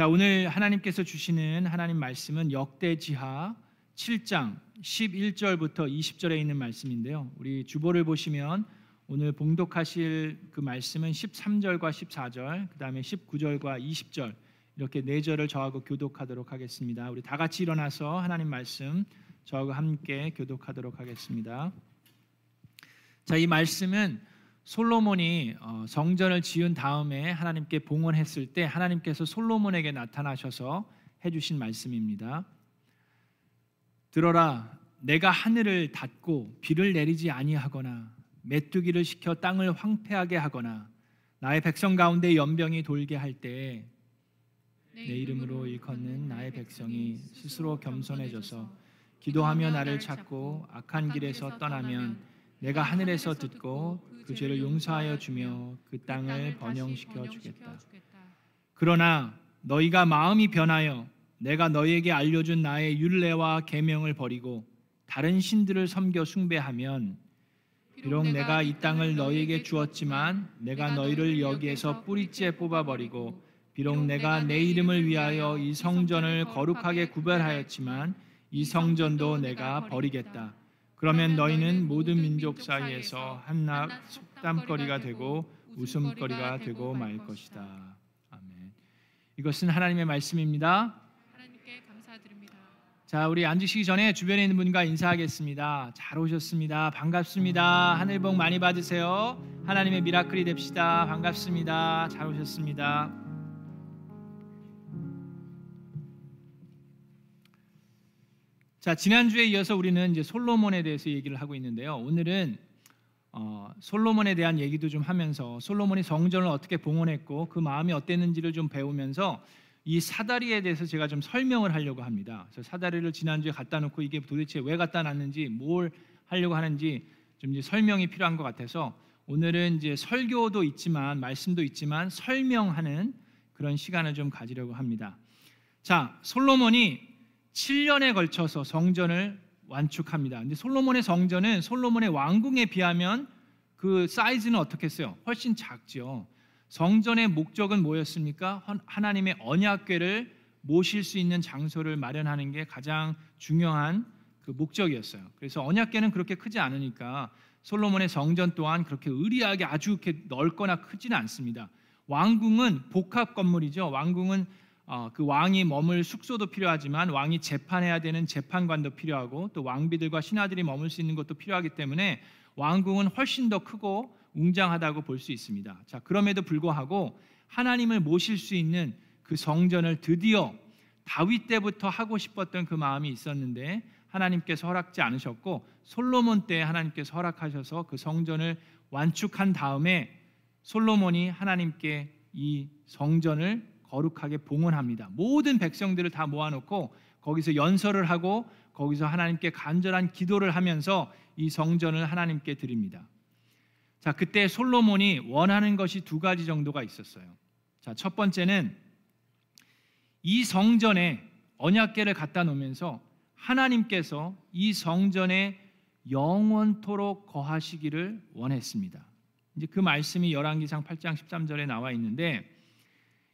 자, 오늘 하나님께서 주시는 하나님 말씀은 역대지하 7장 11절부터 20절에 있는 말씀인데요. 우리 주보를 보시면 오늘 봉독하실 그 말씀은 13절과 14절, 그다음에 19절과 20절 이렇게 네 절을 저하고 교독하도록 하겠습니다. 우리 다 같이 일어나서 하나님 말씀 저하고 함께 교독하도록 하겠습니다. 자, 이 말씀은 솔로몬이 어, 성전을 지은 다음에 하나님께 봉헌했을 때 하나님께서 솔로몬에게 나타나셔서 해주신 말씀입니다. 들어라, 내가 하늘을 닫고 비를 내리지 아니하거나 메뚜기를 시켜 땅을 황폐하게 하거나 나의 백성 가운데 연병이 돌게 할때내 이름으로 일컫는 나의 백성이 스스로 겸손해져서 기도하며 나를 찾고 악한 길에서 떠나면 내가 하늘에서 듣고 그 죄를 용서하여 주며 그 땅을 번영시켜 주겠다. 그러나 너희가 마음이 변하여 내가 너희에게 알려준 나의 율례와 계명을 버리고 다른 신들을 섬겨 숭배하면 비록 내가 이 땅을 너희에게 주었지만 내가 너희를 여기에서 뿌리째 뽑아버리고 비록 내가 내 이름을 위하여 이 성전을 거룩하게 구별하였지만 이 성전도 내가 버리겠다. 그러면 너희는 모든 민족 사이에서 한낱 속담거리가 되고 웃음거리가 되고 말 것이다. 아멘. 이것은 하나님의 말씀입니다. 하나님께 감사드립니다. 자, 우리 앉으시기 전에 주변에 있는 분과 인사하겠습니다. 잘 오셨습니다. 반갑습니다. 하늘 복 많이 받으세요. 하나님의 미라클이 됩시다. 반갑습니다. 잘 오셨습니다. 자, 지난주에 이어서 우리는 이제 솔로몬에 대해서 얘기를 하고 있는데요. 오늘은 어, 솔로몬에 대한 얘기도 좀 하면서 솔로몬이 성전을 어떻게 봉헌했고 그 마음이 어땠는지를 좀 배우면서 이 사다리에 대해서 제가 좀 설명을 하려고 합니다. 그래서 사다리를 지난주에 갖다 놓고 이게 도대체 왜 갖다 놨는지 뭘 하려고 하는지 좀 이제 설명이 필요한 것 같아서 오늘은 이제 설교도 있지만 말씀도 있지만 설명하는 그런 시간을 좀 가지려고 합니다. 자, 솔로몬이 7년에 걸쳐서 성전을 완축합니다. 근데 솔로몬의 성전은 솔로몬의 왕궁에 비하면 그 사이즈는 어떻겠어요? 훨씬 작죠. 성전의 목적은 뭐였습니까? 하나님의 언약궤를 모실 수 있는 장소를 마련하는 게 가장 중요한 그 목적이었어요. 그래서 언약궤는 그렇게 크지 않으니까 솔로몬의 성전 또한 그렇게 의리하게 아주 이렇게 넓거나 크지는 않습니다. 왕궁은 복합 건물이죠. 왕궁은 어, 그 왕이 머물 숙소도 필요하지만 왕이 재판해야 되는 재판관도 필요하고 또 왕비들과 신하들이 머물 수 있는 것도 필요하기 때문에 왕궁은 훨씬 더 크고 웅장하다고 볼 수 있습니다. 자, 그럼에도 불구하고 하나님을 모실 수 있는 그 성전을 드디어 다윗 때부터 하고 싶었던 그 마음이 있었는데 하나님께서 허락지 않으셨고 솔로몬 때 하나님께서 허락하셔서 그 성전을 완축한 다음에 솔로몬이 하나님께 이 성전을 거룩하게 봉헌합니다. 모든 백성들을 다 모아놓고 거기서 연설을 하고 거기서 하나님께 간절한 기도를 하면서 이 성전을 하나님께 드립니다. 자, 그때 솔로몬이 원하는 것이 두 가지 정도가 있었어요. 자, 첫 번째는 이 성전에 언약궤를 갖다 놓으면서 하나님께서 이 성전에 영원토록 거하시기를 원했습니다. 이제 그 말씀이 열왕기상 8장 13절에 나와 있는데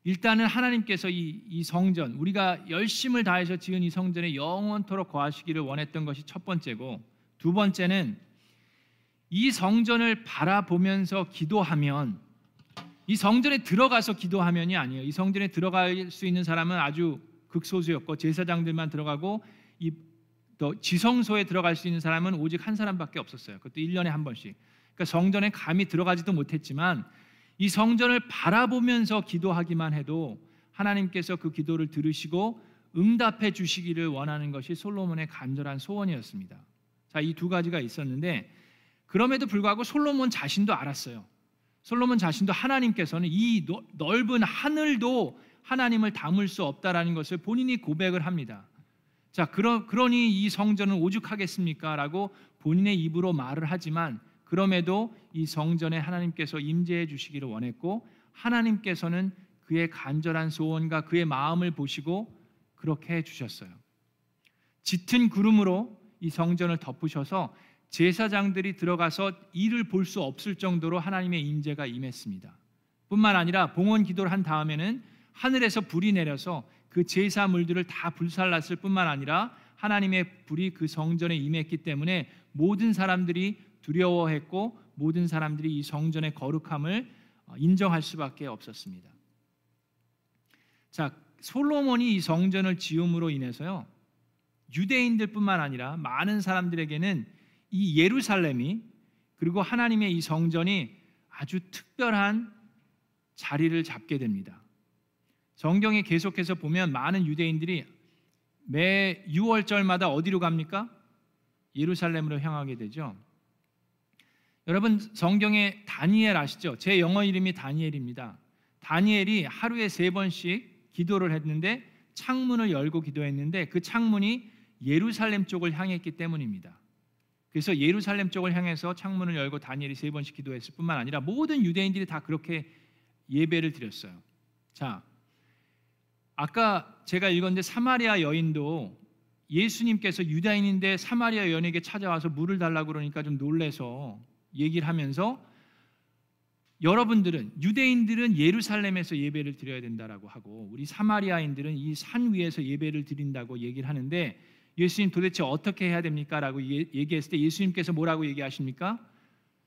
일단은 하나님께서 이, 이 성전 우리가 열심을 다해서 지은 이 성전에 영원토록 거하시기를 원했던 것이 첫 번째고 두 번째는 이 성전을 바라보면서 기도하면 이 성전에 들어가서 기도하면이 아니에요. 이 성전에 들어갈 수 있는 사람은 아주 극소수였고 제사장들만 들어가고 이 또 지성소에 들어갈 수 있는 사람은 오직 한 사람밖에 없었어요. 그것도 1년에 한 번씩. 그러니까 성전에 감히 들어가지도 못했지만 이 성전을 바라보면서 기도하기만 해도 하나님께서 그 기도를 들으시고 응답해 주시기를 원하는 것이 솔로몬의 간절한 소원이었습니다. 자, 이 두 가지가 있었는데 그럼에도 불구하고 솔로몬 자신도 알았어요. 솔로몬 자신도 하나님께서는 이 넓은 하늘도 하나님을 담을 수 없다라는 것을 본인이 고백을 합니다. 자, 그러, 그러니 이 성전은 오죽하겠습니까? 라고 본인의 입으로 말을 하지만 그럼에도 이 성전에 하나님께서 임재해 주시기를 원했고 하나님께서는 그의 간절한 소원과 그의 마음을 보시고 그렇게 해 주셨어요. 짙은 구름으로 이 성전을 덮으셔서 제사장들이 들어가서 이를 볼 수 없을 정도로 하나님의 임재가 임했습니다. 뿐만 아니라 봉헌 기도를 한 다음에는 하늘에서 불이 내려서 그 제사물들을 다 불살랐을 뿐만 아니라 하나님의 불이 그 성전에 임했기 때문에 모든 사람들이 두려워했고 모든 사람들이 이 성전의 거룩함을 어, 인정할 수밖에 없었습니다. 자, 솔로몬이 이 성전을 지음으로 인해서요. 유대인들뿐만 아니라 많은 사람들에게는 이 예루살렘이 그리고 하나님의 이 성전이 아주 특별한 자리를 잡게 됩니다. 성경에 계속해서 보면 많은 유대인들이 매 6월절마다 어디로 갑니까? 예루살렘으로 향하게 되죠. 여러분 성경에 다니엘 아시죠? 제 영어 이름이 다니엘입니다. 다니엘이 하루에 세 번씩 기도를 했는데 창문을 열고 기도했는데 그 창문이 예루살렘 쪽을 향했기 때문입니다. 그래서 예루살렘 쪽을 향해서 창문을 열고 다니엘이 세 번씩 기도했을 뿐만 아니라 모든 유대인들이 다 그렇게 예배를 드렸어요. 자, 아까 제가 읽었는데 사마리아 여인도 예수님께서 유다인인데 사마리아 여인에게 찾아와서 물을 달라고 그러니까 좀 놀래서 얘기를 하면서 여러분들은 유대인들은 예루살렘에서 예배를 드려야 된다라고 하고 우리 사마리아인들은 이 산 위에서 예배를 드린다고 얘기를 하는데 예수님 도대체 어떻게 해야 됩니까라고 얘기했을 때 예수님께서 뭐라고 얘기하십니까?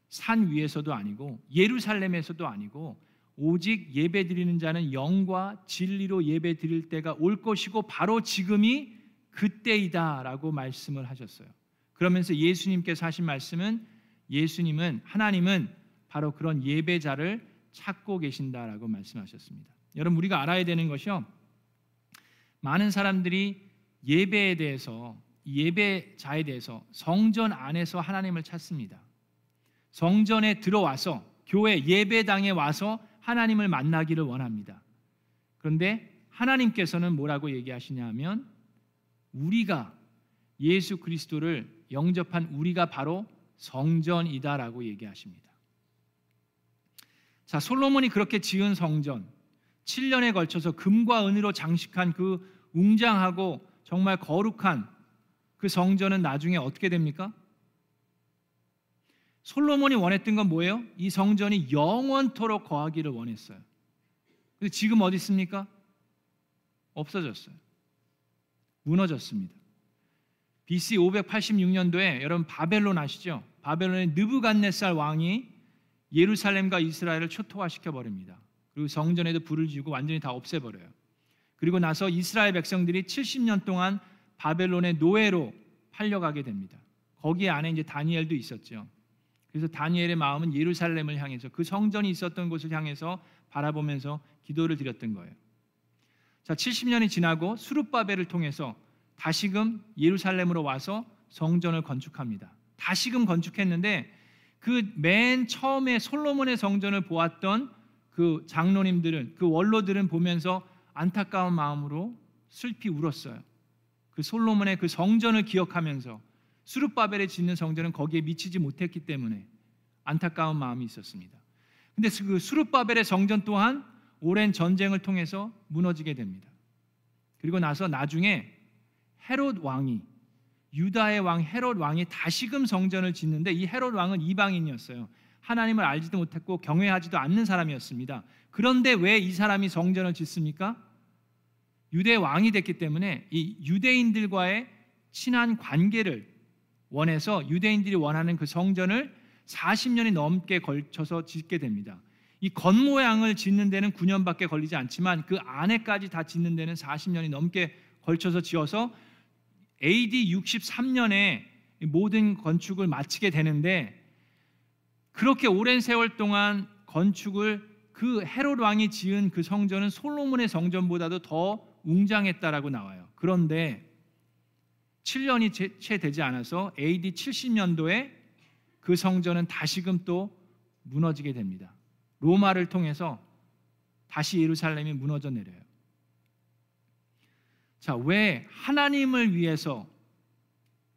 산 위에서도 아니고 예루살렘에서도 아니고 오직 예배 드리는 자는 영과 진리로 예배 드릴 때가 올 것이고 바로 지금이 그때이다라고 말씀을 하셨어요. 그러면서 예수님께서 하신 말씀은 예수님은 하나님은 바로 그런 예배자를 찾고 계신다라고 말씀하셨습니다. 여러분 우리가 알아야 되는 것이요. 많은 사람들이 예배에 대해서 예배자에 대해서 성전 안에서 하나님을 찾습니다. 성전에 들어와서 교회 예배당에 와서 하나님을 만나기를 원합니다. 그런데 하나님께서는 뭐라고 얘기하시냐면 우리가 예수 그리스도를 영접한 우리가 바로 성전이다라고 얘기하십니다. 자, 솔로몬이 그렇게 지은 성전 7년에 걸쳐서 금과 은으로 장식한 그 웅장하고 정말 거룩한 그 성전은 나중에 어떻게 됩니까? 솔로몬이 원했던 건 뭐예요? 이 성전이 영원토록 거하기를 원했어요. 근데 지금 어디 있습니까? 없어졌어요. 무너졌습니다. BC 586년도에 여러분 바벨론 아시죠? 바벨론의 느부갓네살 왕이 예루살렘과 이스라엘을 초토화시켜 버립니다. 그리고 성전에도 불을 지고 완전히 다 없애버려요. 그리고 나서 이스라엘 백성들이 70년 동안 바벨론의 노예로 팔려가게 됩니다. 거기 안에 이제 다니엘도 있었죠. 그래서 다니엘의 마음은 예루살렘을 향해서 그 성전이 있었던 곳을 향해서 바라보면서 기도를 드렸던 거예요. 자, 70년이 지나고 수룹바벨을 통해서 다시금 예루살렘으로 와서 성전을 건축합니다. 다시금 건축했는데 그 맨 처음에 솔로몬의 성전을 보았던 그 장로님들은 그 원로들은 보면서 안타까운 마음으로 슬피 울었어요. 그 솔로몬의 그 성전을 기억하면서 수르바벨에 짓는 성전은 거기에 미치지 못했기 때문에 안타까운 마음이 있었습니다. 근데 그 수르바벨의 성전 또한 오랜 전쟁을 통해서 무너지게 됩니다. 그리고 나서 나중에 헤롯 왕이 유다의 왕 헤롯 왕이 다시금 성전을 짓는데 이 헤롯 왕은 이방인이었어요. 하나님을 알지도 못했고 경외하지도 않는 사람이었습니다. 그런데 왜 이 사람이 성전을 짓습니까? 유대 왕이 됐기 때문에 이 유대인들과의 친한 관계를 원해서 유대인들이 원하는 그 성전을 40년이 넘게 걸쳐서 짓게 됩니다. 이 겉모양을 짓는 데는 9년밖에 걸리지 않지만 그 안에까지 다 짓는 데는 40년이 넘게 걸쳐서 지어서 AD 63년에 모든 건축을 마치게 되는데 그렇게 오랜 세월 동안 건축을 그 헤롯 왕이 지은 그 성전은 솔로몬의 성전보다도 더 웅장했다라고 나와요. 그런데 7년이 채 되지 않아서 AD 70년도에 그 성전은 다시금 또 무너지게 됩니다. 로마를 통해서 다시 예루살렘이 무너져 내려요. 자, 왜 하나님을 위해서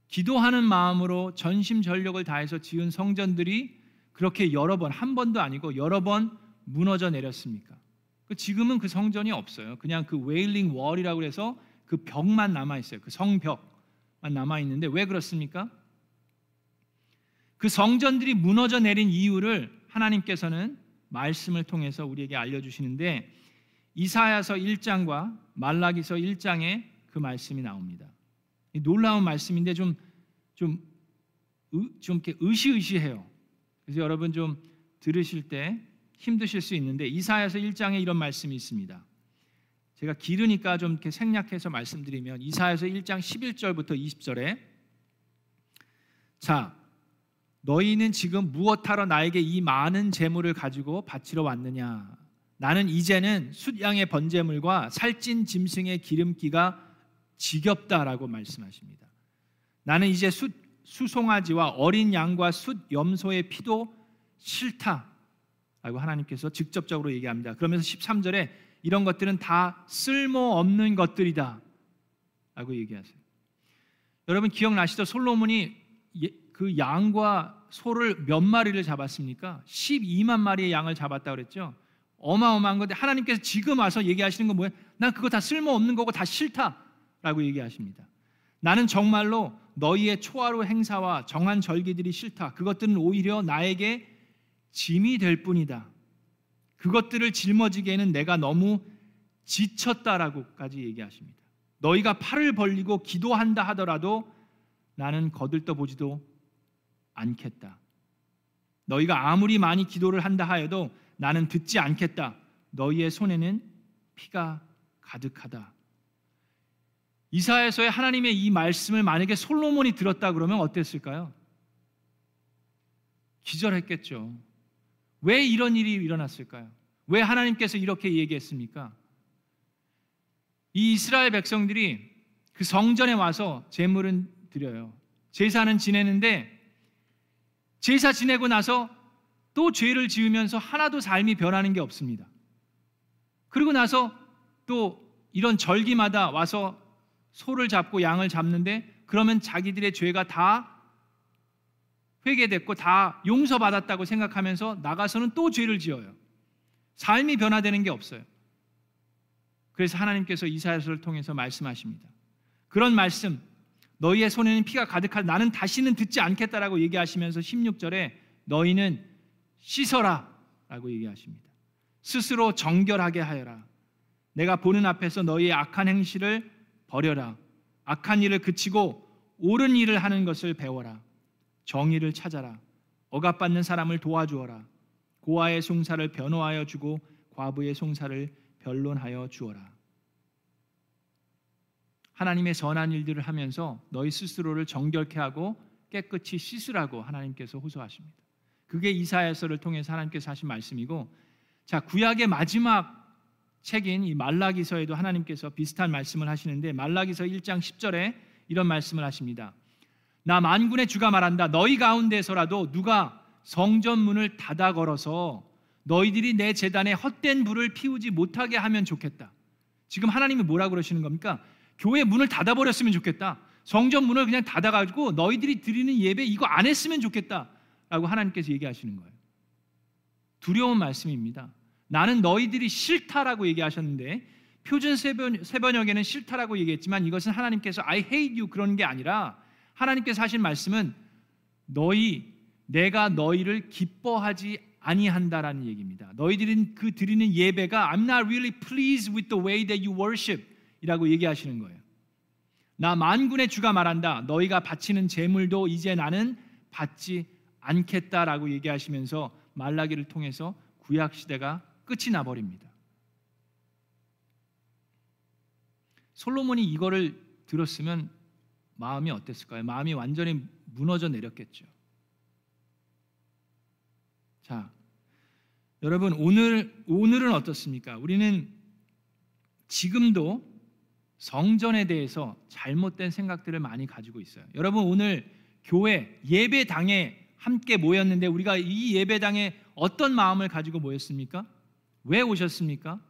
기도하는 마음으로 전심 전력을 다해서 지은 성전들이 그렇게 여러 번, 한 번도 아니고 여러 번 무너져 내렸습니까? 그 지금은 그 성전이 없어요. 그냥 그 웨일링 월이라고 해서 그 벽만 남아 있어요. 그 성벽. 남아 있는데 왜 그렇습니까? 그 성전들이 무너져 내린 이유를 하나님께서는 말씀을 통해서 우리에게 알려 주시는데 이사야서 1장과 말라기서 1장에 그 말씀이 나옵니다. 놀라운 말씀인데 좀 좀좀 이렇게 의시의시해요. 그래서 여러분 좀 들으실 때 힘드실 수 있는데 이사야서 1장에 이런 말씀이 있습니다. 제가 길으니까 좀 이렇게 생략해서 말씀드리면 이사야서 1장 11절부터 20절에 자 너희는 지금 무엇하러 나에게 이 많은 재물을 가지고 바치러 왔느냐 나는 이제는 숫양의 번제물과 살찐 짐승의 기름기가 지겹다라고 말씀하십니다. 나는 이제 숫 수송아지와 어린 양과 숫 염소의 피도 싫다라고 하나님께서 직접적으로 얘기합니다. 그러면서 13절에 이런 것들은 다 쓸모없는 것들이다 라고 얘기하세요. 여러분 기억나시죠? 솔로몬이 그 양과 소를 몇 마리를 잡았습니까? 12만 마리의 양을 잡았다 그랬죠. 어마어마한 건데 하나님께서 지금 와서 얘기하시는 건 뭐예요? 난 그거 다 쓸모없는 거고 다 싫다라고 얘기하십니다. 나는 정말로 너희의 초하루 행사와 정한 절기들이 싫다. 그것들은 오히려 나에게 짐이 될 뿐이다. 그것들을 짊어지기에는 내가 너무 지쳤다라고까지 얘기하십니다. 너희가 팔을 벌리고 기도한다 하더라도 나는 거들떠 보지도 않겠다. 너희가 아무리 많이 기도를 한다 하여도 나는 듣지 않겠다. 너희의 손에는 피가 가득하다. 이사야서의 하나님의 이 말씀을 만약에 솔로몬이 들었다 그러면 어땠을까요? 기절했겠죠. 왜 이런 일이 일어났을까요? 왜 하나님께서 이렇게 얘기했습니까? 이 이스라엘 백성들이 그 성전에 와서 제물은 드려요. 제사는 지내는데 제사 지내고 나서 또 죄를 지으면서 하나도 삶이 변하는 게 없습니다. 그리고 나서 또 이런 절기마다 와서 소를 잡고 양을 잡는데 그러면 자기들의 죄가 다 회개됐고 다 용서받았다고 생각하면서 나가서는 또 죄를 지어요. 삶이 변화되는 게 없어요. 그래서 하나님께서 이사야서를 통해서 말씀하십니다. 그런 말씀 너희의 손에는 피가 가득할 나는 다시는 듣지 않겠다라고 얘기하시면서 16절에 너희는 씻어라 라고 얘기하십니다. 스스로 정결하게 하여라. 내가 보는 앞에서 너희의 악한 행실을 버려라. 악한 일을 그치고 옳은 일을 하는 것을 배워라. 정의를 찾아라. 억압받는 사람을 도와주어라. 고아의 송사를 변호하여 주고 과부의 송사를 변론하여 주어라. 하나님의 선한 일들을 하면서 너희 스스로를 정결케 하고 깨끗이 씻으라고 하나님께서 호소하십니다. 그게 이사야서를 통해서 하나님께서 하신 말씀이고 자 구약의 마지막 책인 이 말라기서에도 하나님께서 비슷한 말씀을 하시는데 말라기서 1장 10절에 이런 말씀을 하십니다. 나 만군의 주가 말한다. 너희 가운데서라도 누가 성전 문을 닫아 걸어서 너희들이 내 재단에 헛된 불을 피우지 못하게 하면 좋겠다. 지금 하나님이 뭐라 그러시는 겁니까? 교회 문을 닫아 버렸으면 좋겠다. 성전 문을 그냥 닫아 가지고 너희들이 드리는 예배 이거 안 했으면 좋겠다 라고 하나님께서 얘기하시는 거예요. 두려운 말씀입니다. 나는 너희들이 싫다라고 얘기하셨는데 표준 세번, 세번역에는 싫다라고 얘기했지만 이것은 하나님께서 I hate you 그런 게 아니라 하나님께서 하신 말씀은 너희 내가 너희를 기뻐하지 아니한다라는 얘기입니다. 너희들은 그 드리는 예배가 I'm not really pleased with the way that you worship 이라고 얘기하시는 거예요. 나 만군의 주가 말한다. 너희가 바치는 제물도 이제 나는 받지 않겠다라고 얘기하시면서 말라기를 통해서 구약 시대가 끝이 나 버립니다. 솔로몬이 이거를 들었으면 마음이 어땠을까요? 마음이 완전히 무너져 내렸겠죠. 자, 여러분 오늘 오늘은 어떻습니까? 우리는 지금도 성전에 대해서 잘못된 생각들을 많이 가지고 있어요. 여러분 오늘 교회 예배당에 함께 모였는데 우리가 이 예배당에 어떤 마음을 가지고 모였습니까? 왜 오셨습니까?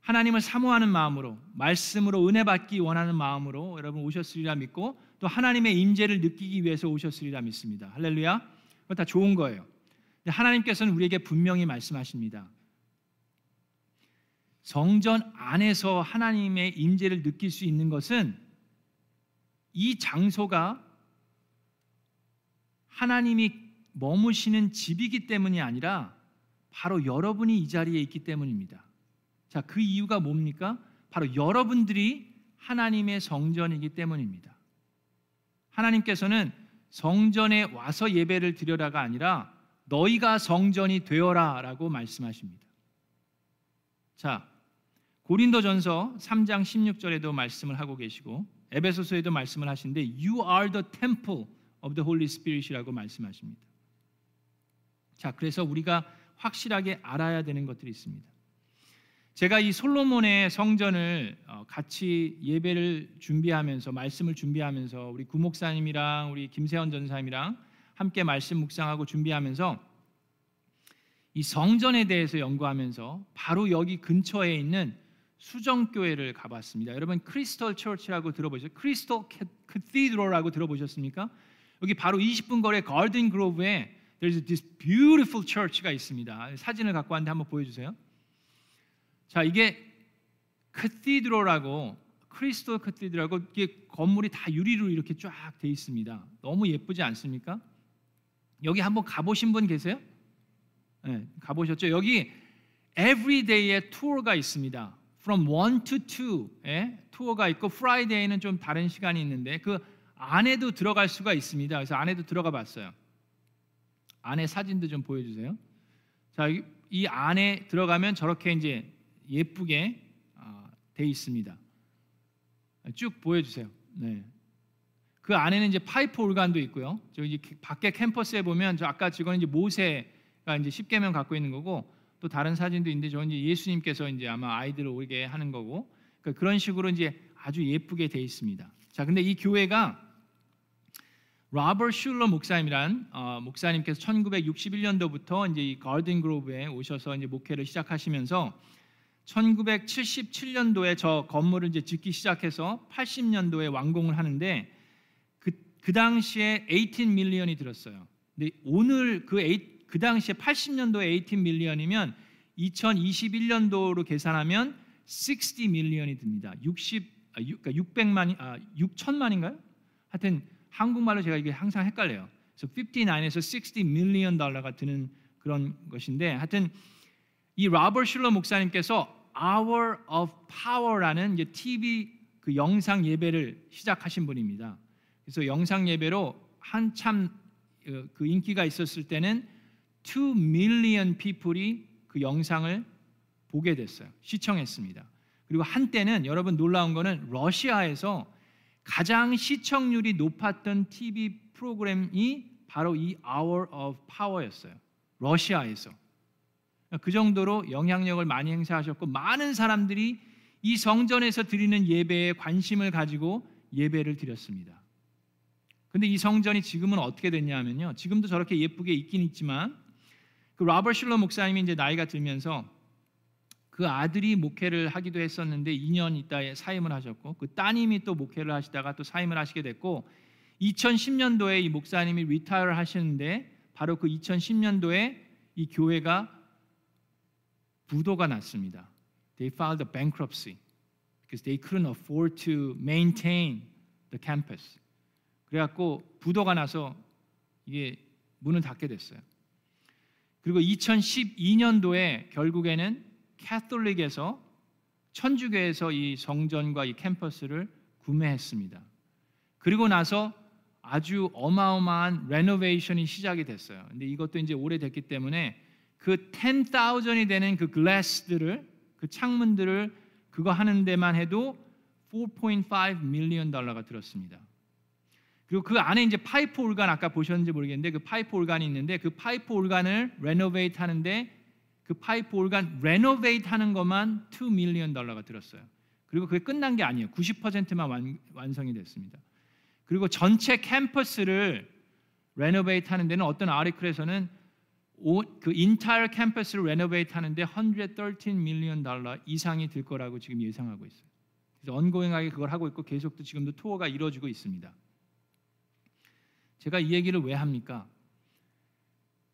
하나님을 사모하는 마음으로 말씀으로 은혜 받기 원하는 마음으로 여러분 오셨으리라 믿고 또 하나님의 임재를 느끼기 위해서 오셨으리라 믿습니다. 할렐루야. 그거 다 좋은 거예요. 하나님께서는 우리에게 분명히 말씀하십니다. 성전 안에서 하나님의 임재를 느낄 수 있는 것은 이 장소가 하나님이 머무시는 집이기 때문이 아니라 바로 여러분이 이 자리에 있기 때문입니다. 자, 그 이유가 뭡니까? 바로 여러분들이 하나님의 성전이기 때문입니다. 하나님께서는 성전에 와서 예배를 드려라가 아니라 너희가 성전이 되어라라고 말씀하십니다. 자, 고린도전서 3장 16절에도 말씀을 하고 계시고 에베소서에도 말씀을 하시는데 you are the temple of the Holy Spirit이라고 말씀하십니다. 자, 그래서 우리가 확실하게 알아야 되는 것들이 있습니다. 제가 이 솔로몬의 성전을 어, 같이 예배를 준비하면서 말씀을 준비하면서 우리 구목사님이랑 우리 김세현 전사님이랑 함께 말씀 묵상하고 준비하면서 이 성전에 대해서 연구하면서 바로 여기 근처에 있는 수정교회를 가봤습니다. 여러분 Crystal Church라고 들어보셨어요? Crystal Cathedral라고 들어보셨습니까? 여기 바로 20분 거리 Garden Grove에 there's this beautiful church가 있습니다. 사진을 갖고 왔는데 한번 보여주세요. 자 이게 Cathedral라고 Crystal Cathedral라고 이게 건물이 다 유리로 이렇게 쫙 돼 있습니다. 너무 예쁘지 않습니까? 여기 한번 가보신 분 계세요? 네, 가보셨죠? 여기 everyday의 투어가 있습니다. From 1 to 2에 투어가 있고 Friday는 좀 다른 시간이 있는데 그 안에도 들어갈 수가 있습니다. 그래서 안에도 들어가 봤어요. 안에 사진도 좀 보여주세요. 자, 이 안에 들어가면 저렇게 이제 예쁘게 돼 있습니다. 쭉 보여주세요. 네. 그 안에는 이제 파이프 올간도 있고요. 저기 밖에 캠퍼스에 보면 저 아까 저거는 이제 모세가 이제 십계명 갖고 있는 거고 또 다른 사진도 있는데 저건 이제 예수님께서 이제 아마 아이들을 오게 하는 거고 그러니까 그런 식으로 이제 아주 예쁘게 돼 있습니다. 자, 근데 이 교회가 로버 슐러 목사님이란 어, 목사님께서 1961년도부터 이제 이 가든 그로브에 오셔서 이제 목회를 시작하시면서 1977년도에 저 건물을 이제 짓기 시작해서 80년도에 완공을 하는데 그, 그 당시에 18 million이 들었어요. 근데 오늘 그, 8, 그 당시에 80년도에 18 million이면 2021년도로 계산하면 60 million이 듭니다. 60 아, 6, 그러니까 600만이 아 6천만인가요? 하여튼 한국말로 제가 이게 항상 헷갈려요. 그래서 59에서 60 million 달러가 드는 그런 것인데 하여튼 이 로버트 슐러 목사님께서 Hour of Power라는 이제 TV 그 영상 예배를 시작하신 분입니다. 그래서 영상 예배로 한참 그 인기가 있었을 때는 2 million people이 그 영상을 보게 됐어요. 시청했습니다. 그리고 한때는 여러분 놀라운 거는 러시아에서 가장 시청률이 높았던 TV 프로그램이 바로 이 Hour of Power였어요. 러시아에서. 그 정도로 영향력을 많이 행사하셨고 많은 사람들이 이 성전에서 드리는 예배에 관심을 가지고 예배를 드렸습니다. 근데 이 성전이 지금은 어떻게 됐냐면요. 지금도 저렇게 예쁘게 있긴 있지만 그 슐러 목사님이 이제 나이가 들면서 그 아들이 목회를 하기도 했었는데 2년 있다에 사임을 하셨고 그 따님이 또 목회를 하시다가 또 사임을 하시게 됐고 2010년도에 이 목사님이 리타이어 하시는데 바로 그 2010년도에 이 교회가 부도가 났습니다. They filed a bankruptcy because they couldn't afford to maintain the campus. 그래갖고 부도가 나서 이게 문을 닫게 됐어요. 그리고 2012년도에 결국에는 캐톨릭에서 천주교에서 이 성전과 이 캠퍼스를 구매했습니다. 그리고 나서 아주 어마어마한 renovation이 시작이 됐어요. 근데 이것도 이제 오래됐기 때문에 그 10,000이 되는 그 glass들을 그 창문들을 그거 하는 데만 해도 4.5 million 달러가 들었습니다. 그리고 그 안에 이제 pipe organ 아까 보셨는지 모르겠는데 그 pipe organ이 있는데 그 pipe organ을 renovate 하는데 그 pipe organ renovate 하는 것만 2 million 달러가 들었어요. 그리고 그게 끝난 게 아니에요. 90%만 완, 완성이 됐습니다. 그리고 전체 캠퍼스를 renovate 하는 데는 어떤 article에서는 그 entire 캠퍼스를 renovate 하는데 113 million 달러 이상이 들 거라고 지금 예상하고 있어요. 그래서 ongoing하게 그걸 하고 있고 계속 또 지금도 투어가 이루어지고 있습니다. 제가 이 얘기를 왜 합니까?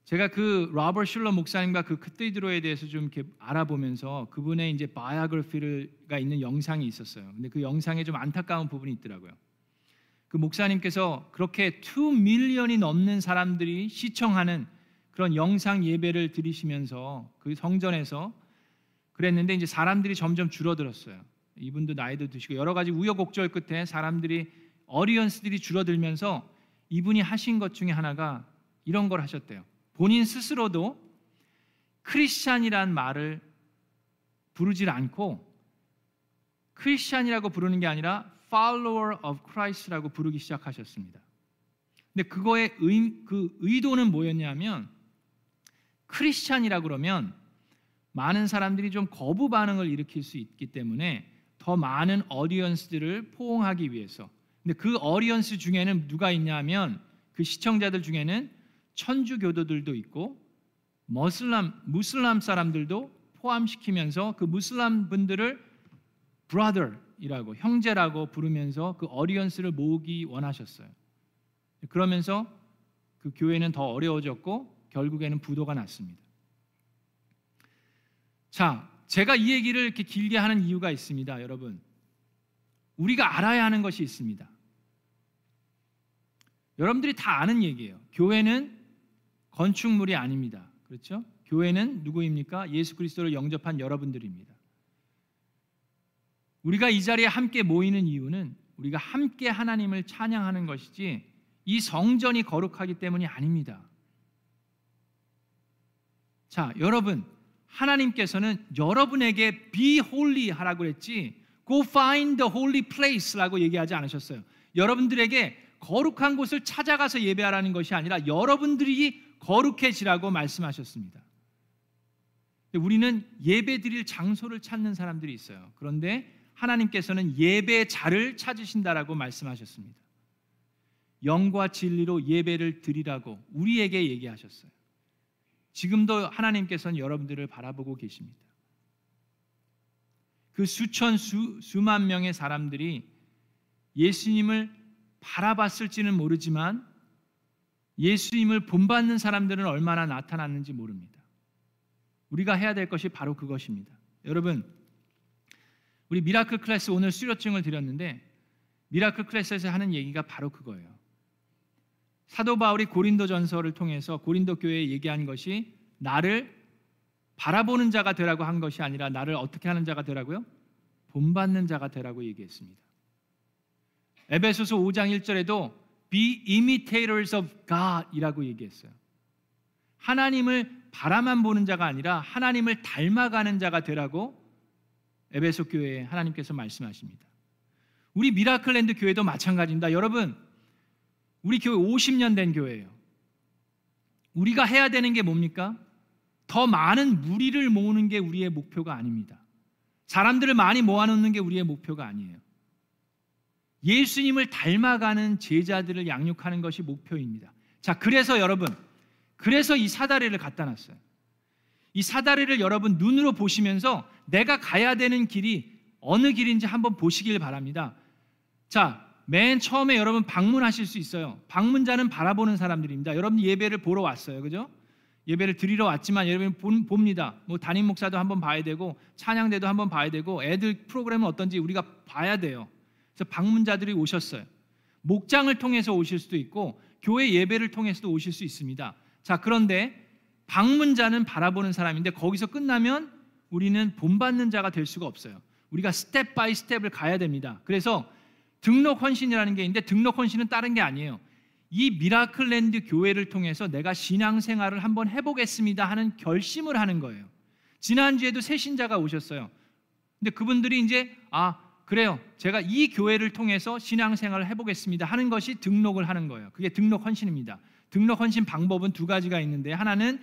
제가 그 로버트 슐러 목사님과 그 Cathedral에 대해서 좀 이렇게 알아보면서 그분의 이제 biography가 있는 영상이 있었어요. 근데 그 영상에 좀 안타까운 부분이 있더라고요. 그 목사님께서 그렇게 2 밀리언이 넘는 사람들이 시청하는 그런 영상 예배를 드리시면서 그 성전에서 그랬는데 이제 사람들이 점점 줄어들었어요. 이분도 나이도 드시고 여러 가지 우여곡절 끝에 사람들이 어리언스들이 줄어들면서 이분이 하신 것 중에 하나가 이런 걸 하셨대요. 본인 스스로도 크리스찬이란 말을 부르질 않고 크리스찬이라고 부르는 게 아니라 follower of Christ라고 부르기 시작하셨습니다. 근데 그거의 의, 그 의도는 뭐였냐면 크리스찬이라 그러면 많은 사람들이 좀 거부 반응을 일으킬 수 있기 때문에 더 많은 어디언스들을 포옹하기 위해서. 근데 그 어디언스 중에는 누가 있냐면 그 시청자들 중에는 천주교도들도 있고 머슬람 무슬람 사람들도 포함시키면서 그 무슬람 분들을 brother이라고 형제라고 부르면서 그 어디언스를 모으기 원하셨어요. 그러면서 그 교회는 더 어려워졌고 결국에는 부도가 났습니다. 자, 제가 이 얘기를 이렇게 길게 하는 이유가 있습니다, 여러분. 우리가 알아야 하는 것이 있습니다. 여러분들이 다 아는 얘기예요. 교회는 건축물이 아닙니다. 그렇죠? 교회는 누구입니까? 예수 그리스도를 영접한 여러분들입니다. 우리가 이 자리에 함께 모이는 이유는 우리가 함께 하나님을 찬양하는 것이지 이 성전이 거룩하기 때문이 아닙니다. 자, 여러분, 하나님께서는 여러분에게 be holy 하라고 했지 go find the holy place라고 얘기하지 않으셨어요. 여러분들에게 거룩한 곳을 찾아가서 예배하라는 것이 아니라 여러분들이 거룩해지라고 말씀하셨습니다. 우리는 예배 드릴 장소를 찾는 사람들이 있어요. 그런데 하나님께서는 예배 자를 찾으신다라고 말씀하셨습니다. 영과 진리로 예배를 드리라고 우리에게 얘기하셨어요. 지금도 하나님께서는 여러분들을 바라보고 계십니다. 그 수천 수, 수만 명의 사람들이 예수님을 바라봤을지는 모르지만 예수님을 본받는 사람들은 얼마나 나타났는지 모릅니다. 우리가 해야 될 것이 바로 그것입니다. 여러분, 우리 Miracle Class 오늘 수료증을 드렸는데 Miracle Class에서 하는 얘기가 바로 그거예요. 사도 바울이 고린도 전서를 통해서 고린도 교회에 얘기한 것이 나를 바라보는 자가 되라고 한 것이 아니라 나를 어떻게 하는 자가 되라고요? 본받는 자가 되라고 얘기했습니다. 에베소서 5장 1절에도 be imitators of God이라고 얘기했어요. 하나님을 바라만 보는 자가 아니라 하나님을 닮아가는 자가 되라고 에베소 교회에 하나님께서 말씀하십니다. 우리 미라클랜드 교회도 마찬가지입니다. 여러분, 우리 교회 50년 된 교회예요. 우리가 해야 되는 게 뭡니까? 더 많은 무리를 모으는 게 우리의 목표가 아닙니다. 사람들을 많이 모아놓는 게 우리의 목표가 아니에요. 예수님을 닮아가는 제자들을 양육하는 것이 목표입니다. 자, 그래서 여러분, 그래서 이 사다리를 갖다 놨어요. 이 사다리를 여러분 눈으로 보시면서 내가 가야 되는 길이 어느 길인지 한번 보시길 바랍니다. 자, 맨 처음에 여러분 방문하실 수 있어요. 방문자는 바라보는 사람들입니다. 여러분 예배를 보러 왔어요. 그죠? 예배를 드리러 왔지만 여러분 봅니다. 뭐 담임 목사도 한번 봐야 되고 찬양대도 한번 봐야 되고 애들 프로그램은 어떤지 우리가 봐야 돼요. 그래서 방문자들이 오셨어요. 목장을 통해서 오실 수도 있고 교회 예배를 통해서도 오실 수 있습니다. 자, 그런데 방문자는 바라보는 사람인데 거기서 끝나면 우리는 본받는 자가 될 수가 없어요. 우리가 step by step을 가야 됩니다. 그래서 등록 헌신이라는 게 있는데 등록 헌신은 다른 게 아니에요. 이 미라클랜드 교회를 통해서 내가 신앙생활을 한번 해보겠습니다 하는 결심을 하는 거예요. 지난주에도 새 신자가 오셨어요. 근데 그분들이 이제 아 그래요. 제가 이 교회를 통해서 신앙생활을 해보겠습니다 하는 것이 등록을 하는 거예요. 그게 등록 헌신입니다. 등록 헌신 방법은 두 가지가 있는데 하나는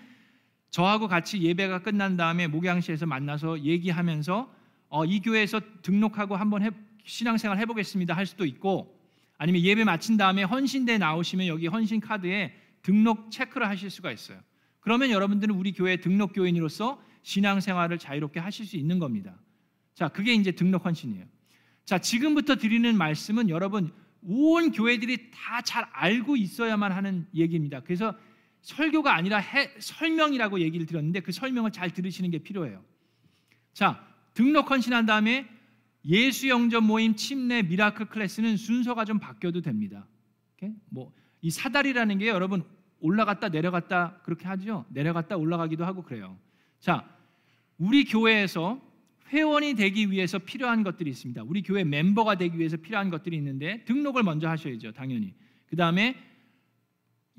저하고 같이 예배가 끝난 다음에 목양시에서 만나서 얘기하면서 어, 이 교회에서 등록하고 한번 해, 신앙생활 해보겠습니다 할 수도 있고 아니면 예배 마친 다음에 헌신대 나오시면 여기 헌신 카드에 등록 체크를 하실 수가 있어요. 그러면 여러분들은 우리 교회 등록 교인으로서 신앙생활을 자유롭게 하실 수 있는 겁니다. 자, 그게 이제 등록 헌신이에요. 자, 지금부터 드리는 말씀은 여러분 온 교회들이 다 잘 알고 있어야만 하는 얘기입니다. 그래서 설교가 아니라 해, 설명이라고 얘기를 드렸는데 그 설명을 잘 들으시는 게 필요해요. 자, 등록 헌신한 다음에 예수 영접 모임 침례 Miracle Class는 순서가 좀 바뀌어도 됩니다. 뭐 이 사다리라는 게 여러분 올라갔다 내려갔다 그렇게 하죠. 내려갔다 올라가기도 하고 그래요. 자, 우리 교회에서 회원이 되기 위해서 필요한 것들이 있습니다. 우리 교회 멤버가 되기 위해서 필요한 것들이 있는데 등록을 먼저 하셔야죠, 당연히. 그 다음에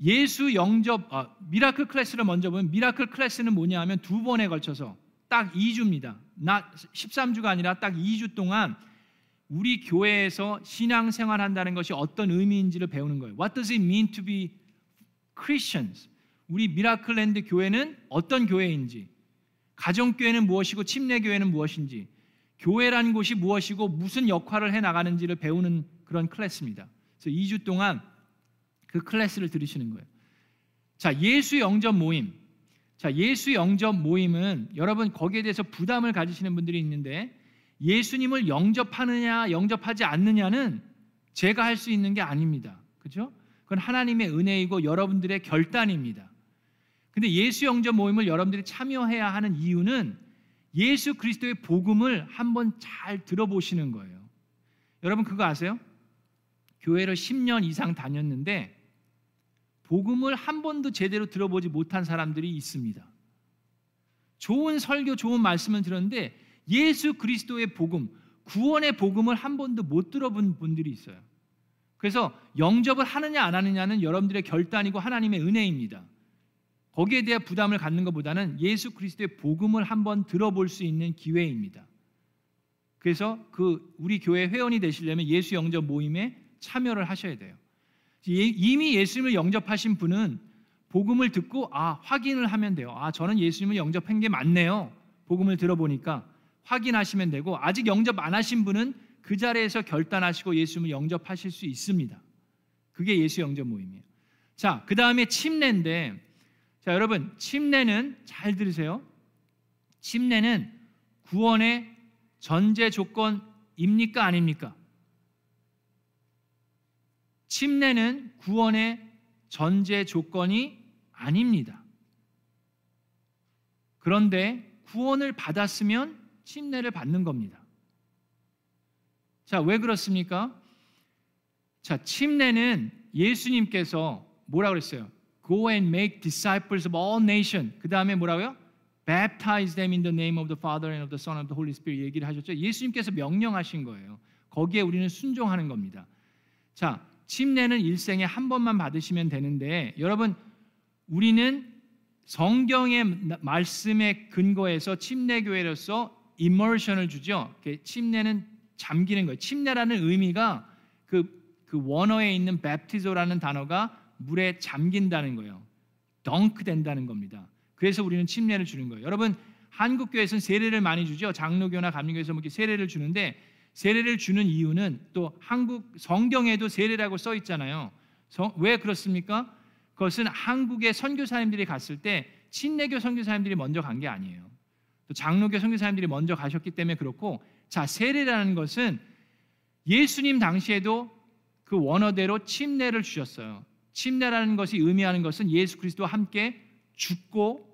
예수 영접 아, Miracle Class를 먼저 보면 Miracle Class는 뭐냐 하면 두 번에 걸쳐서 딱 2주입니다. 나 13주가 아니라 딱 2주 동안 우리 교회에서 신앙 생활 한다는 것이 어떤 의미인지를 배우는 거예요. What does it mean to be Christians? 우리 미라클랜드 교회는 어떤 교회인지, 가정교회는 무엇이고 침례교회는 무엇인지, 교회라는 곳이 무엇이고 무슨 역할을 해 나가는지를 배우는 그런 클래스입니다. 그래서 2주 동안 그 클래스를 들으시는 거예요. 자, 예수 영접 모임. 자, 예수 영접 모임은 여러분 거기에 대해서 부담을 가지시는 분들이 있는데 예수님을 영접하느냐 영접하지 않느냐는 제가 할 수 있는 게 아닙니다. 그죠? 그건 하나님의 은혜이고 여러분들의 결단입니다. 근데 예수 영접 모임을 여러분들이 참여해야 하는 이유는 예수 그리스도의 복음을 한번 잘 들어보시는 거예요. 여러분 그거 아세요? 교회를 10년 이상 다녔는데 복음을 한 번도 제대로 들어보지 못한 사람들이 있습니다. 좋은 설교, 좋은 말씀을 들었는데 예수 그리스도의 복음, 구원의 복음을 한 번도 못 들어본 분들이 있어요. 그래서 영접을 하느냐 안 하느냐는 여러분들의 결단이고 하나님의 은혜입니다. 거기에 대한 부담을 갖는 것보다는 예수 그리스도의 복음을 한번 들어볼 수 있는 기회입니다. 그래서 그 우리 교회 회원이 되시려면 예수 영접 모임에 참여를 하셔야 돼요. 이미 예수님을 영접하신 분은 복음을 듣고 아 확인을 하면 돼요. 아 저는 예수님을 영접한 게 맞네요. 복음을 들어보니까 확인하시면 되고 아직 영접 안 하신 분은 그 자리에서 결단하시고 예수님을 영접하실 수 있습니다. 그게 예수 영접 모임이에요. 자, 그 다음에 침례인데, 자 여러분 침례는 잘 들으세요. 침례는 구원의 전제 조건입니까 아닙니까? 침례는 구원의 전제 조건이 아닙니다. 그런데 구원을 받았으면 침례를 받는 겁니다. 자, 왜 그렇습니까? 자, 침례는 예수님께서 뭐라 그랬어요? Go and make disciples of all nations. 그 다음에 뭐라고요? Baptize them in the name of the Father and of the Son and of the Holy Spirit 얘기를 하셨죠. 예수님께서 명령하신 거예요. 거기에 우리는 순종하는 겁니다. 자, 침례는 일생에 한 번만 받으시면 되는데 여러분 우리는 성경의 말씀에 근거해서 침례 교회로서 임머션을 주죠. 침례는 잠기는 거예요. 침례라는 의미가 그, 그 원어에 있는 베프티조라는 단어가 물에 잠긴다는 거예요. 덩크 된다는 겁니다. 그래서 우리는 침례를 주는 거예요. 여러분 한국 교회에서는 세례를 많이 주죠. 장로교나 감리교에서 뭐 이렇게 세례를 주는데 세례를 주는 이유는 또 한국 성경에도 세례라고 써 있잖아요. 왜 그렇습니까? 그것은 한국의 선교사님들이 갔을 때 친내교 선교사님들이 먼저 간 게 아니에요. 또 장로교 선교사님들이 먼저 가셨기 때문에 그렇고 자 세례라는 것은 예수님 당시에도 그 원어대로 침례를 주셨어요. 침례라는 것이 의미하는 것은 예수 그리스도와 함께 죽고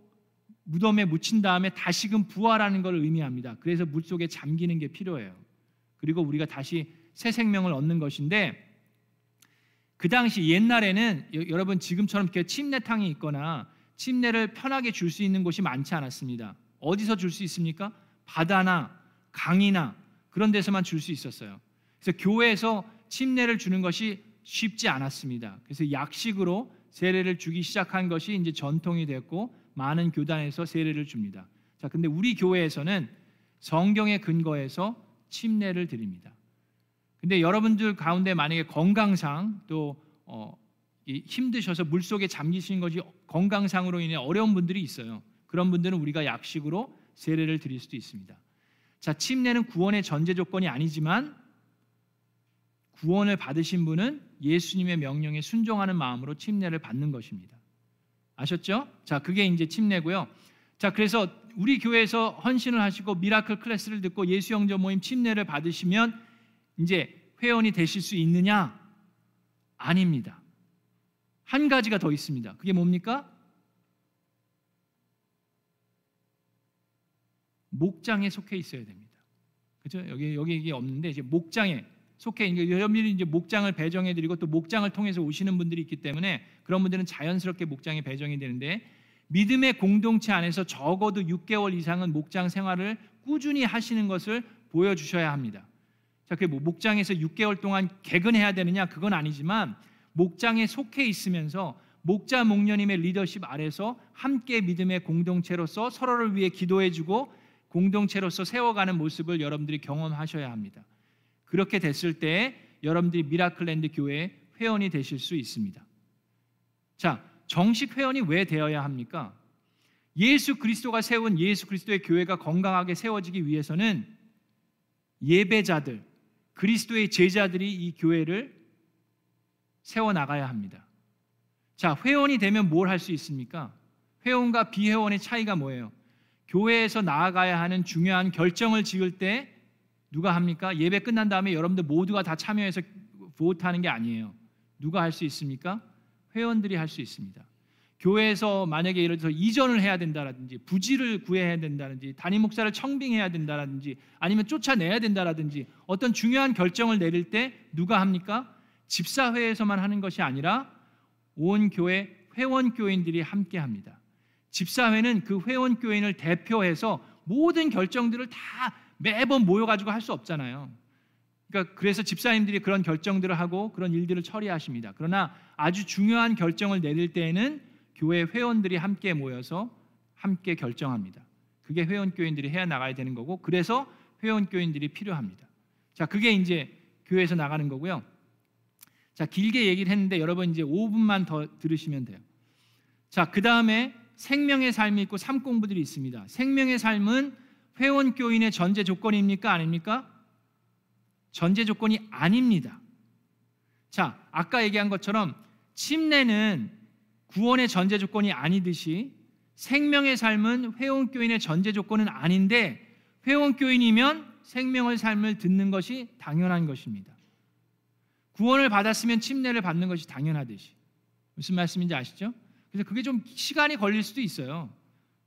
무덤에 묻힌 다음에 다시금 부활하는 것을 의미합니다. 그래서 물 속에 잠기는 게 필요해요. 그리고 우리가 다시 새 생명을 얻는 것인데 그 당시 옛날에는 여러분 지금처럼 이렇게 침례탕이 있거나 침례를 편하게 줄 수 있는 곳이 많지 않았습니다. 어디서 줄 수 있습니까? 바다나 강이나 그런 데서만 줄 수 있었어요. 그래서 교회에서 침례를 주는 것이 쉽지 않았습니다. 그래서 약식으로 세례를 주기 시작한 것이 이제 전통이 됐고 많은 교단에서 세례를 줍니다. 자, 근데 우리 교회에서는 성경의 근거에서 침례를 드립니다. 근데 여러분들 가운데 만약에 건강상 또 어, 힘드셔서 물 속에 잠기신 것이 건강상으로 인해 어려운 분들이 있어요. 그런 분들은 우리가 약식으로 세례를 드릴 수도 있습니다. 자, 침례는 구원의 전제 조건이 아니지만 구원을 받으신 분은 예수님의 명령에 순종하는 마음으로 침례를 받는 것입니다. 아셨죠? 자, 그게 이제 침례고요. 자, 그래서 우리 교회에서 헌신을 하시고 Miracle Class를 듣고 예수 영접 모임 침례를 받으시면 이제 회원이 되실 수 있느냐? 아닙니다. 한 가지가 더 있습니다. 그게 뭡니까? 목장에 속해 있어야 됩니다. 그렇죠? 여기 여기 이게 없는데 이제 목장에 속해 여러분들이 이제 목장을 배정해 드리고 또 목장을 통해서 오시는 분들이 있기 때문에 그런 분들은 자연스럽게 목장에 배정이 되는데 믿음의 공동체 안에서 적어도 6개월 이상은 목장 생활을 꾸준히 하시는 것을 보여주셔야 합니다. 자, 그뭐 목장에서 6개월 동안 개근해야 되느냐 그건 아니지만 목장에 속해 있으면서 목자 목녀님의 리더십 아래서 함께 믿음의 공동체로서 서로를 위해 기도해주고 공동체로서 세워가는 모습을 여러분들이 경험하셔야 합니다. 그렇게 됐을 때 여러분들이 미라클랜드 교회 회원이 되실 수 있습니다. 자, 정식 회원이 왜 되어야 합니까? 예수 그리스도가 세운 예수 그리스도의 교회가 건강하게 세워지기 위해서는 예배자들, 그리스도의 제자들이 이 교회를 세워 나가야 합니다. 자, 회원이 되면 뭘 할 수 있습니까? 회원과 비회원의 차이가 뭐예요? 교회에서 나아가야 하는 중요한 결정을 지을 때 누가 합니까? 예배 끝난 다음에 여러분들 모두가 다 참여해서 보트하는 게 아니에요. 누가 할 수 있습니까? 회원들이 할 수 있습니다. 교회에서 만약에 예를 들어서 이전을 해야 된다라든지 부지를 구해야 된다든지 담임 목사를 청빙해야 된다라든지 아니면 쫓아내야 된다라든지 어떤 중요한 결정을 내릴 때 누가 합니까? 집사회에서만 하는 것이 아니라 온 교회 회원 교인들이 함께 합니다. 집사회는 그 회원 교인을 대표해서 모든 결정들을 다 매번 모여 가지고 할 수 없잖아요. 그러니까 그래서 집사님들이 그런 결정들을 하고 그런 일들을 처리하십니다. 그러나 아주 중요한 결정을 내릴 때에는 교회 회원들이 함께 모여서 함께 결정합니다. 그게 회원 교인들이 해야 나가야 되는 거고 그래서 회원 교인들이 필요합니다. 자, 그게 이제 교회에서 나가는 거고요. 자, 길게 얘기를 했는데 여러분 이제 5분만 더 들으시면 돼요. 자, 그다음에 생명의 삶이 있고 삶 공부들이 있습니다. 생명의 삶은 회원 교인의 전제 조건입니까? 아닙니까? 전제 조건이 아닙니다. 자, 아까 얘기한 것처럼 침례는 구원의 전제 조건이 아니듯이 생명의 삶은 회원 교인의 전제 조건은 아닌데 회원 교인이면 생명의 삶을 듣는 것이 당연한 것입니다. 구원을 받았으면 침례를 받는 것이 당연하듯이 무슨 말씀인지 아시죠? 그래서 그게 좀 시간이 걸릴 수도 있어요.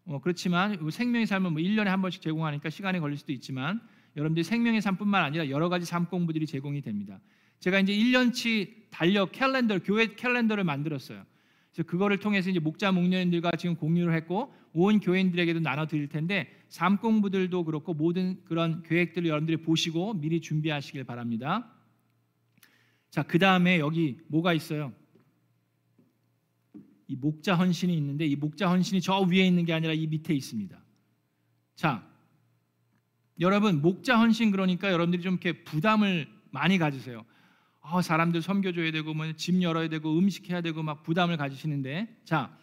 어, 그렇지만 생명의 삶은 뭐 1년에 한 번씩 제공하니까 시간이 걸릴 수도 있지만 여러분들이 생명의 삶뿐만 아니라 여러 가지 삶 공부들이 제공이 됩니다. 제가 이제 1년치 달력 캘린더 교회 캘린더를 만들었어요. 그래서 그거를 통해서 이제 목자 목녀님들과 지금 공유를 했고 온 교인들에게도 나눠 드릴 텐데 삶 공부들도 그렇고 모든 그런 계획들을 여러분들이 보시고 미리 준비하시길 바랍니다. 자, 그다음에 여기 뭐가 있어요? 이 목자 헌신이 있는데 이 목자 헌신이 저 위에 있는 게 아니라 이 밑에 있습니다. 자, 여러분 목자 헌신 그러니까 여러분들이 좀 이렇게 부담을 많이 가지세요. 어, 사람들 섬겨줘야 되고 뭐집 열어야 되고 음식 해야 되고 막 부담을 가지시는데 자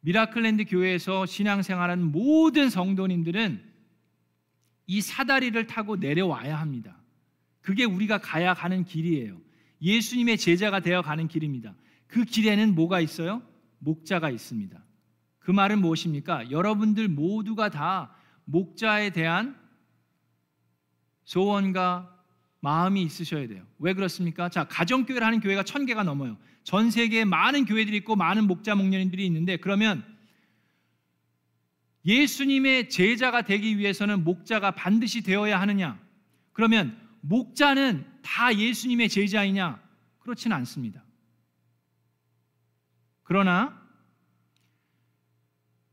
미라클랜드 교회에서 신앙생활하는 모든 성도님들은 이 사다리를 타고 내려와야 합니다. 그게 우리가 가야 가는 길이에요. 예수님의 제자가 되어 가는 길입니다. 그 길에는 뭐가 있어요? 목자가 있습니다. 그 말은 무엇입니까? 여러분들 모두가 다 목자에 대한 소원과 마음이 있으셔야 돼요. 왜 그렇습니까? 자, 가정교회를 하는 교회가 천 개가 넘어요. 전 세계에 많은 교회들이 있고 많은 목자 목련인들이 있는데 그러면 예수님의 제자가 되기 위해서는 목자가 반드시 되어야 하느냐? 그러면 목자는 다 예수님의 제자이냐? 그렇지는 않습니다. 그러나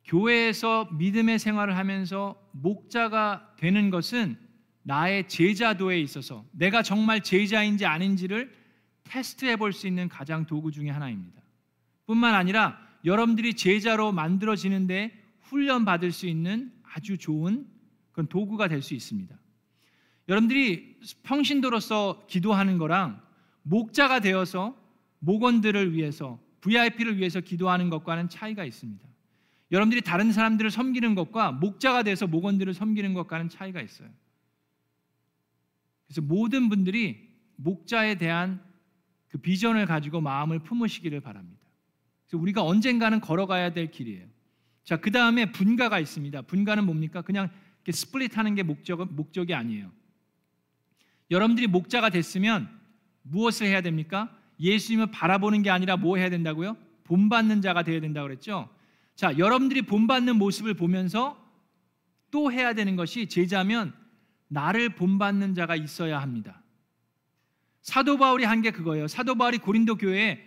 교회에서 믿음의 생활을 하면서 목자가 되는 것은 나의 제자도에 있어서 내가 정말 제자인지 아닌지를 테스트해 볼 수 있는 가장 도구 중의 하나입니다. 뿐만 아니라 여러분들이 제자로 만들어지는데 훈련 받을 수 있는 아주 좋은 그런 도구가 될 수 있습니다. 여러분들이 평신도로서 기도하는 거랑 목자가 되어서 목원들을 위해서 VIP를 위해서 기도하는 것과는 차이가 있습니다. 여러분들이 다른 사람들을 섬기는 것과 목자가 돼서 목원들을 섬기는 것과는 차이가 있어요. 그래서 모든 분들이 목자에 대한 그 비전을 가지고 마음을 품으시기를 바랍니다. 그래서 우리가 언젠가는 걸어가야 될 길이에요. 자, 그 다음에 분가가 있습니다. 분가는 뭡니까? 그냥 이렇게 스플릿 하는 게 목적 목적이 아니에요. 여러분들이 목자가 됐으면 무엇을 해야 됩니까? 예수님을 바라보는 게 아니라 뭐 해야 된다고요? 본받는 자가 되어야 된다고 그랬죠. 자, 여러분들이 본받는 모습을 보면서 또 해야 되는 것이 제자면 나를 본받는 자가 있어야 합니다. 사도 바울이 한 게 그거예요. 사도 바울이 고린도 교회에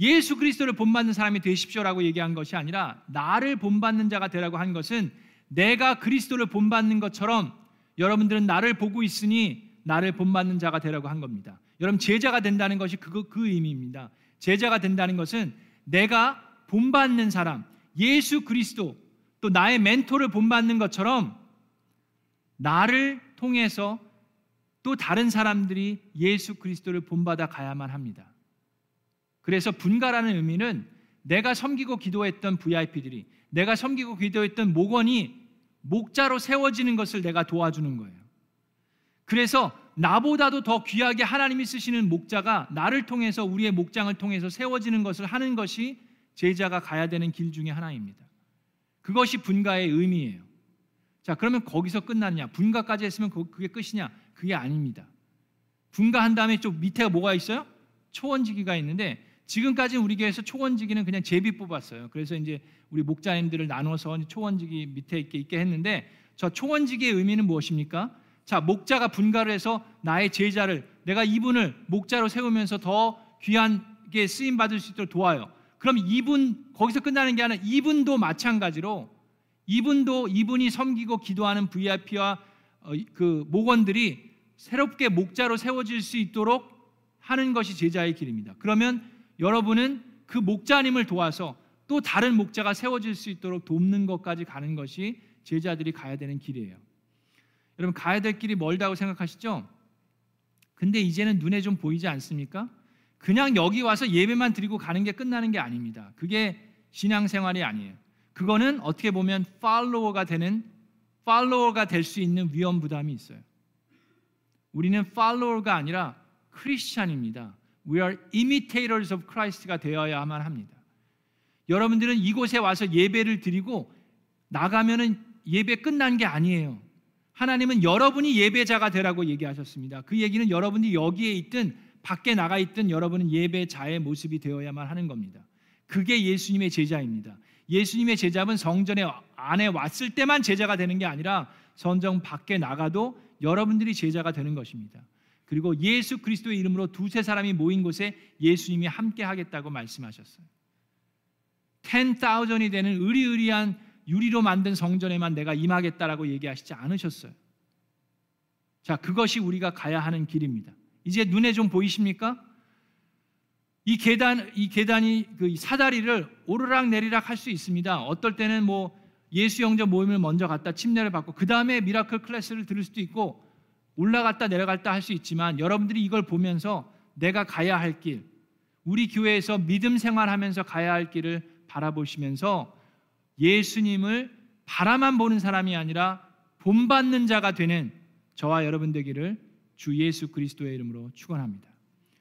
예수 그리스도를 본받는 사람이 되십시오라고 얘기한 것이 아니라 나를 본받는 자가 되라고 한 것은 내가 그리스도를 본받는 것처럼 여러분들은 나를 보고 있으니 나를 본받는 자가 되라고 한 겁니다. 여러분 제자가 된다는 것이 그, 그 의미입니다. 제자가 된다는 것은 내가 본받는 사람, 예수 그리스도 또 나의 멘토를 본받는 것처럼 나를 통해서 또 다른 사람들이 예수 그리스도를 본받아 가야만 합니다. 그래서 분가라는 의미는 내가 섬기고 기도했던 VIP들이 내가 섬기고 기도했던 목원이 목자로 세워지는 것을 내가 도와주는 거예요. 그래서 나보다도 더 귀하게 하나님이 쓰시는 목자가 나를 통해서 우리의 목장을 통해서 세워지는 것을 하는 것이 제자가 가야 되는 길 중에 하나입니다. 그것이 분가의 의미예요. 자, 그러면 거기서 끝났냐? 분가까지 했으면 그게 끝이냐? 그게 아닙니다. 분가한 다음에 좀 밑에가 뭐가 있어요? 초원지기가 있는데 지금까지 우리 교회에서 초원지기는 그냥 제비 뽑았어요. 그래서 이제 우리 목자님들을 나눠서 초원지기 밑에 있게 했는데 저 초원지기의 의미는 무엇입니까? 자, 목자가 분가를 해서 나의 제자를 내가 이분을 목자로 세우면서 더 귀하게 쓰임 받을 수 있도록 도와요. 그럼 이분 거기서 끝나는 게 아니라 이분도 마찬가지로 이분도 이분이 섬기고 기도하는 VIP와 어, 그 목원들이 새롭게 목자로 세워질 수 있도록 하는 것이 제자의 길입니다. 그러면 여러분은 그 목자님을 도와서 또 다른 목자가 세워질 수 있도록 돕는 것까지 가는 것이 제자들이 가야 되는 길이에요. 여러분 가야 될 길이 멀다고 생각하시죠? 근데 이제는 눈에 좀 보이지 않습니까? 그냥 여기 와서 예배만 드리고 가는 게 끝나는 게 아닙니다. 그게 신앙생활이 아니에요. 그거는 어떻게 보면 팔로워가 되는 팔로워가 될 수 있는 위험 부담이 있어요. 우리는 팔로워가 아니라 크리스찬입니다. We are imitators of Christ가 되어야만 합니다. 여러분들은 이곳에 와서 예배를 드리고 나가면은 예배 끝난 게 아니에요. 하나님은 여러분이 예배자가 되라고 얘기하셨습니다. 그 얘기는 여러분이 여기에 있든 밖에 나가 있든 여러분은 예배자의 모습이 되어야만 하는 겁니다. 그게 예수님의 제자입니다. 예수님의 제자는 성전에 안에 왔을 때만 제자가 되는 게 아니라 성전 밖에 나가도 여러분들이 제자가 되는 것입니다. 그리고 예수 그리스도의 이름으로 두세 사람이 모인 곳에 예수님이 함께 하겠다고 말씀하셨어요. 10,000이 되는 의리의리한 유리로 만든 성전에만 내가 임하겠다라고 얘기하시지 않으셨어요. 자, 그것이 우리가 가야 하는 길입니다. 이제 눈에 좀 보이십니까? 이 계단 이 계단이 그 사다리를 오르락 내리락 할 수 있습니다. 어떨 때는 뭐 예수 영접 모임을 먼저 갔다 침례를 받고 그 다음에 Miracle Class를 들을 수도 있고 올라갔다 내려갔다 할 수 있지만 여러분들이 이걸 보면서 내가 가야 할 길, 우리 교회에서 믿음 생활하면서 가야 할 길을 바라보시면서 예수님을 바라만 보는 사람이 아니라 본받는 자가 되는 저와 여러분 되기를 주 예수 그리스도의 이름으로 축원합니다.